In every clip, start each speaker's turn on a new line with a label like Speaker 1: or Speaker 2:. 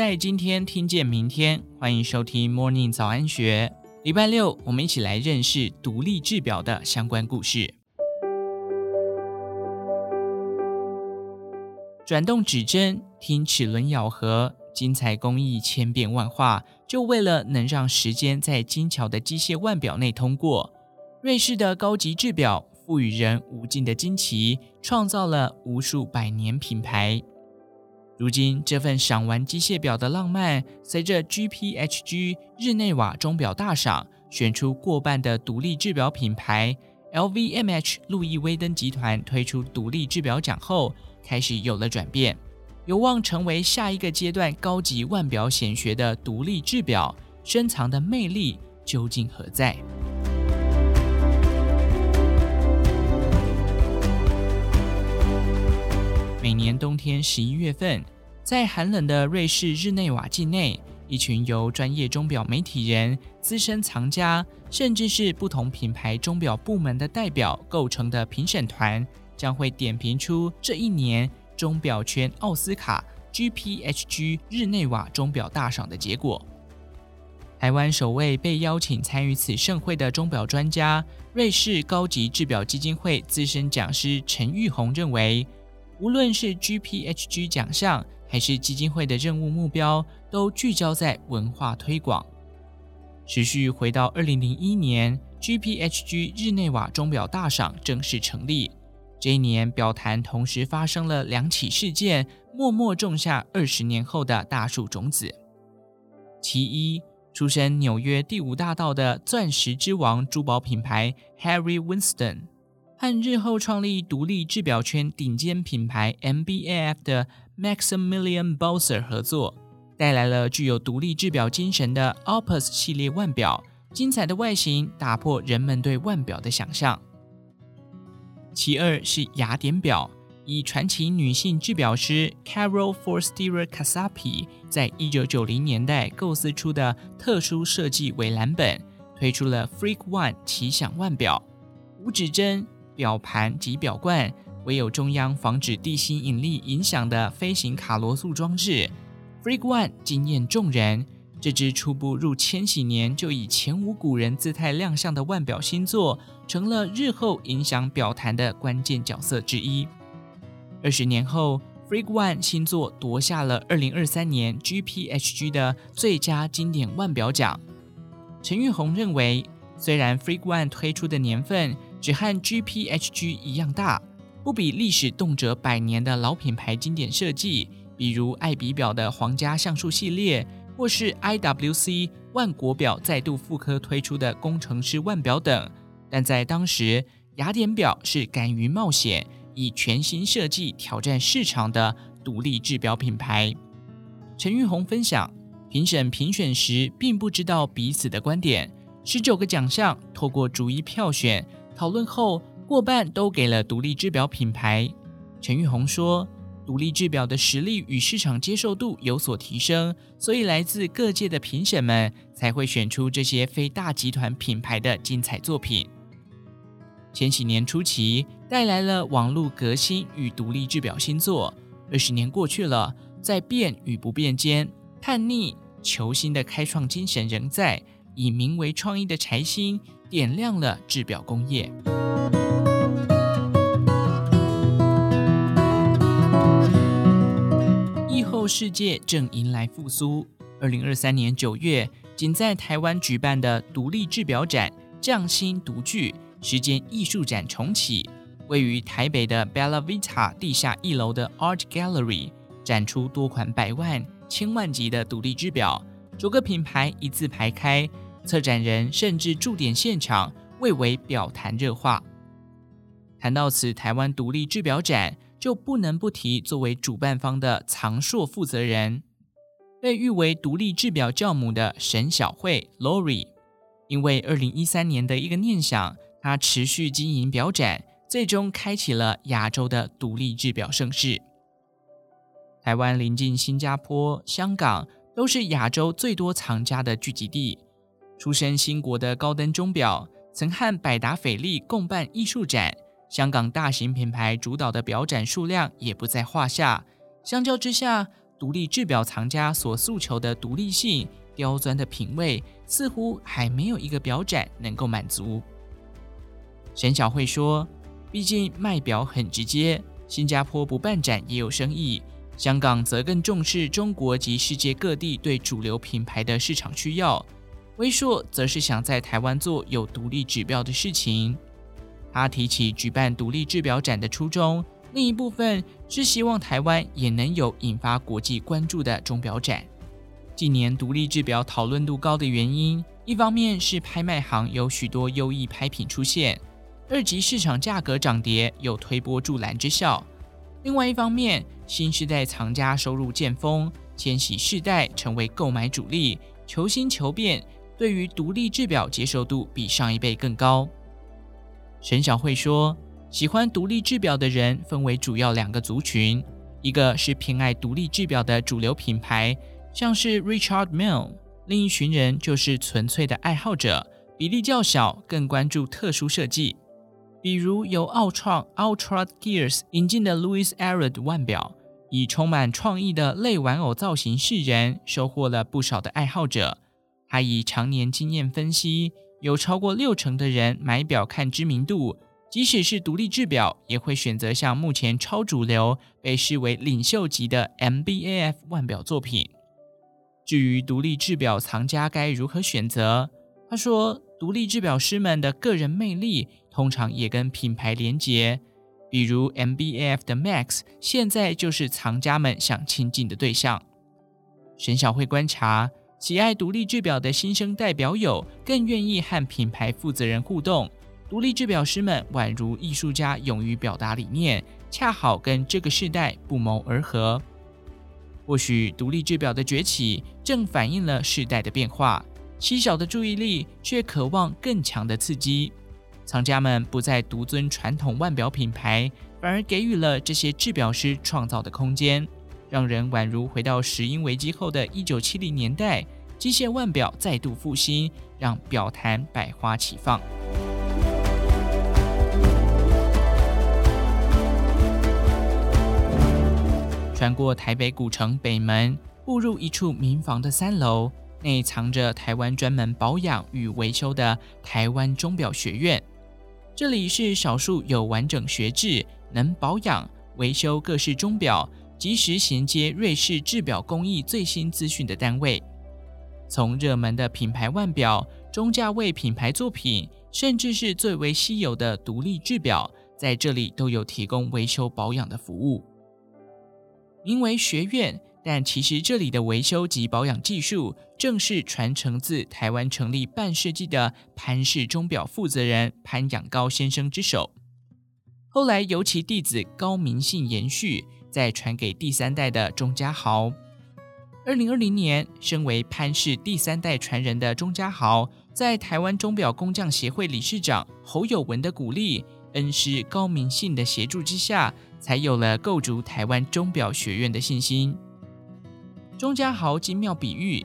Speaker 1: 在今天听见明天，欢迎收听 Morning 早安学。礼拜六，我们一起来认识独立制表的相关故事。转动指针，听齿轮咬合，精彩工艺千变万化，就为了能让时间在精巧的机械腕表内通过。瑞士的高级制表赋予人无尽的惊奇，创造了无数百年品牌。如今，这份赏玩机械表的浪漫，随着 GPHG 日内瓦钟表大赏选出过半的独立制表品牌，LVMH 路易威登集团推出独立制表奖后，开始有了转变，有望成为下一个阶段高级腕表显学的独立制表，深藏的魅力究竟何在？每年冬天十一月份，在寒冷的瑞士日内瓦境内，一群由专业钟表媒体人、资深藏家，甚至是不同品牌钟表部门的代表构成的评审团，将会点评出这一年钟表圈奥斯卡 GPHG 日内瓦钟表大赏的结果。台湾首位被邀请参与此盛会的钟表专家，瑞士高级制表基金会资深讲师陈玉红认为。无论是 GPHG 奖项还是基金会的任务目标，都聚焦在文化推广。持续回到二零零一年，GPHG 日内瓦钟表大赏正式成立。这一年，表坛同时发生了两起事件，默默种下二十年后的大树种子。其一，出身纽约第五大道的钻石之王珠宝品牌 Harry Winston。和日后创立独立制表圈顶尖品牌 MBAF 的 Maximilian Balzer 合作，带来了具有独立制表精神的 Opus 系列腕表。精彩的外形打破人们对腕表的想象。其二是雅典表，以传奇女性制表师 Carol Forster Casapi 在一九九零年代构思出的特殊设计为蓝本，推出了 Freak One 奇想腕表，无指针。表盘及表冠，唯有中央防止地心引力影响的飞行卡罗素装置。Freak One 惊艳众人，这只初步入千禧年就以前无古人姿态亮相的腕表新作，成了日后影响表坛的关键角色之一。二十年后，Freak One 新作夺下了二零二三年 GPHG 的最佳经典腕表奖。陈玉红认为，虽然 Freak One 推出的年份，只和 GPHG 一样大，不比历史动辄百年的老品牌经典设计，比如爱彼表的皇家橡树系列，或是 IWC 万国表再度复刻推出的工程师腕表等。但在当时，雅典表是敢于冒险，以全新设计挑战市场的独立制表品牌。陈玉红分享，评审评选时并不知道彼此的观点，十九个奖项透过逐一票选。讨论后，过半都给了独立制表品牌。陈玉红说：“独立制表的实力与市场接受度有所提升，所以来自各界的评审们才会选出这些非大集团品牌的精彩作品。”千禧年初期带来了网络革新与独立制表新作。二十年过去了，在变与不变间，叛逆求新的开创精神仍在，以名为创意的柴薪。点亮了制表工业。疫后世界正迎来复苏。二零二三年九月，仅在台湾举办的独立制表展“匠心独具时间艺术展”重启，位于台北的 Bella Vita 地下一楼的 Art Gallery 展出多款百万、千万级的独立制表，九个品牌一字排开。策展人甚至驻点现场，蔚为表坛热话。谈到此台湾独立制表展，就不能不提作为主办方的藏硕负责人，被誉为独立制表教母的沈小慧 Lori。因为二零一三年的一个念想，她持续经营表展，最终开启了亚洲的独立制表盛世。台湾临近新加坡、香港，都是亚洲最多藏家的聚集地。出身新国的高登钟表，曾和百达翡丽共办艺术展，香港大型品牌主导的表展数量也不在话下。相较之下，独立制表藏家所诉求的独立性、刁钻的品味，似乎还没有一个表展能够满足。沈小慧说：“毕竟卖表很直接，新加坡不办展也有生意，香港则更重视中国及世界各地对主流品牌的市场需要。威硕则是想在台湾做有独立指标的事情。”他提起举办独立制表展的初衷。另一部分是希望台湾也能有引发国际关注的钟表展。近年独立制表讨论度高的原因，一方面是拍卖行有许多优异拍品出现，二级市场价格涨跌有推波助澜之效；另外一方面，新世代藏家收入渐丰，千禧世代成为购买主力，求新求变，对于独立制表接受度比上一辈更高。沈小慧说。喜欢独立制表的人分为主要两个族群，一个是偏爱独立制表的主流品牌，像是 Richard Mille；另一群人就是纯粹的爱好者，比例较小，更关注特殊设计。比如由奥创 Ultra Gears 引进的 Louis Arrows 腕表，以充满创意的类玩偶造型示人，收获了不少的爱好者。他以常年经验分析，有超过六成的人买表看知名度。即使是独立制表，也会选择像目前超主流、被视为领袖级的 MBAF 腕表作品。至于独立制表藏家该如何选择，他说，独立制表师们的个人魅力通常也跟品牌连结，比如 MBAF 的 Max，现在就是藏家们想亲近的对象。沈小慧观察，喜爱独立制表的新生代表友更愿意和品牌负责人互动。独立制表师们宛如艺术家，勇于表达理念，恰好跟这个时代不谋而合。或许独立制表的崛起正反映了时代的变化，稀少的注意力却渴望更强的刺激。藏家们不再独尊传统腕表品牌，反而给予了这些制表师创造的空间，让人宛如回到石英危机后的一九七零年代，机械腕表再度复兴，让表坛百花齐放。穿过台北古城北门，步入一处民房的三楼，内藏着台湾专门保养与维修的台湾钟表学院。这里是少数有完整学制、能保养、维修各式钟表、及时衔接瑞士制表工艺最新资讯的单位。从热门的品牌腕表、中价位品牌作品，甚至是最为稀有的独立制表，在这里都有提供维修保养的服务。名为学院，但其实这里的维修及保养技术，正是传承自台湾成立半世纪的潘氏钟表负责人潘仰高先生之手。后来由其弟子高明信延续，再传给第三代的钟家豪。二零二零年，身为潘氏第三代传人的钟家豪，在台湾钟表工匠协会理事长侯友文的鼓励，恩师高明信的协助之下，才有了构筑台湾钟表学院的信心。钟家豪精妙比喻，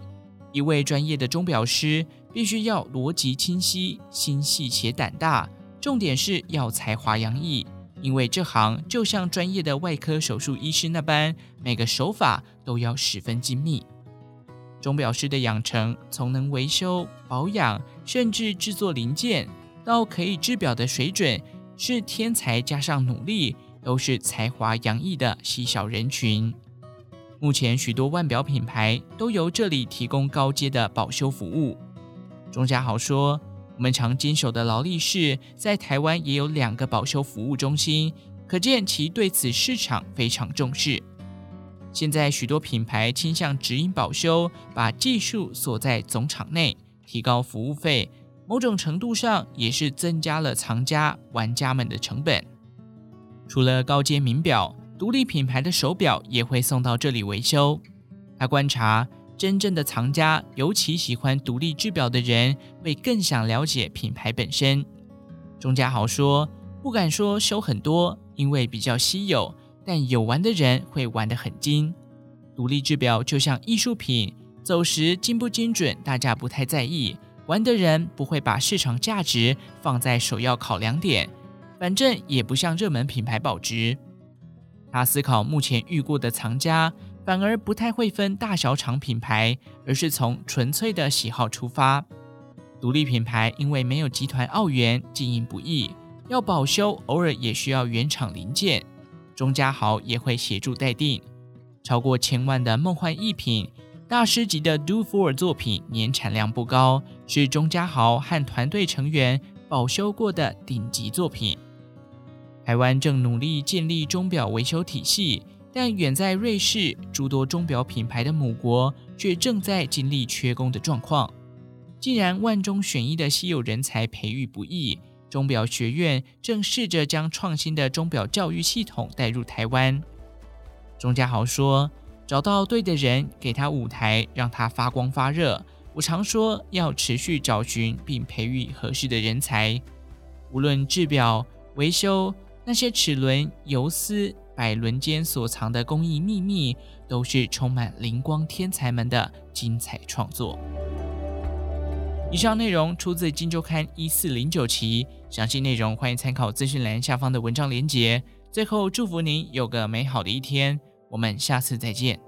Speaker 1: 一位专业的钟表师必须要逻辑清晰、心细且胆大，重点是要才华洋溢，因为这行就像专业的外科手术医师那般，每个手法都要十分精密。钟表师的养成，从能维修、保养，甚至制作零件，到可以制表的水准。是天才加上努力，都是才华洋溢的稀少人群。目前许多腕表品牌都由这里提供高阶的保修服务。钟家豪说：“我们常经手的劳力士在台湾也有两个保修服务中心，可见其对此市场非常重视。现在许多品牌倾向直营保修，把技术锁在总厂内，提高服务费。”某种程度上也是增加了藏家玩家们的成本。除了高阶名表，独立品牌的手表也会送到这里维修。他观察，真正的藏家，尤其喜欢独立制表的人，会更想了解品牌本身。钟家豪说：“不敢说收很多，因为比较稀有，但有玩的人会玩得很精。独立制表就像艺术品，走时精不精准，大家不太在意。”玩的人不会把市场价值放在首要考量点，反正也不像热门品牌保值。他思考目前遇过的藏家，反而不太会分大小厂品牌，而是从纯粹的喜好出发。独立品牌因为没有集团奥援，经营不易，要保修偶尔也需要原厂零件，钟家豪也会协助代订。超过千万的梦幻逸品，大师级的 Do For 作品，年产量不高，是钟家豪和团队成员保修过的顶级作品。台湾正努力建立钟表维修体系，但远在瑞士诸多钟表品牌的母国，却正在经历缺工的状况。既然万中选一的稀有人才培育不易，钟表学院正试着将创新的钟表教育系统带入台湾。钟家豪说：“找到对的人，给他舞台，让他发光发热。我常说，要持续找寻并培育合适的人才。无论制表、维修，那些齿轮、游丝、百轮间所藏的工艺秘密，都是充满灵光天才们的精彩创作。”以上内容出自《金周刊》一四零九期，详细内容欢迎参考资讯栏下方的文章连接。最后，祝福您有个美好的一天，我们下次再见。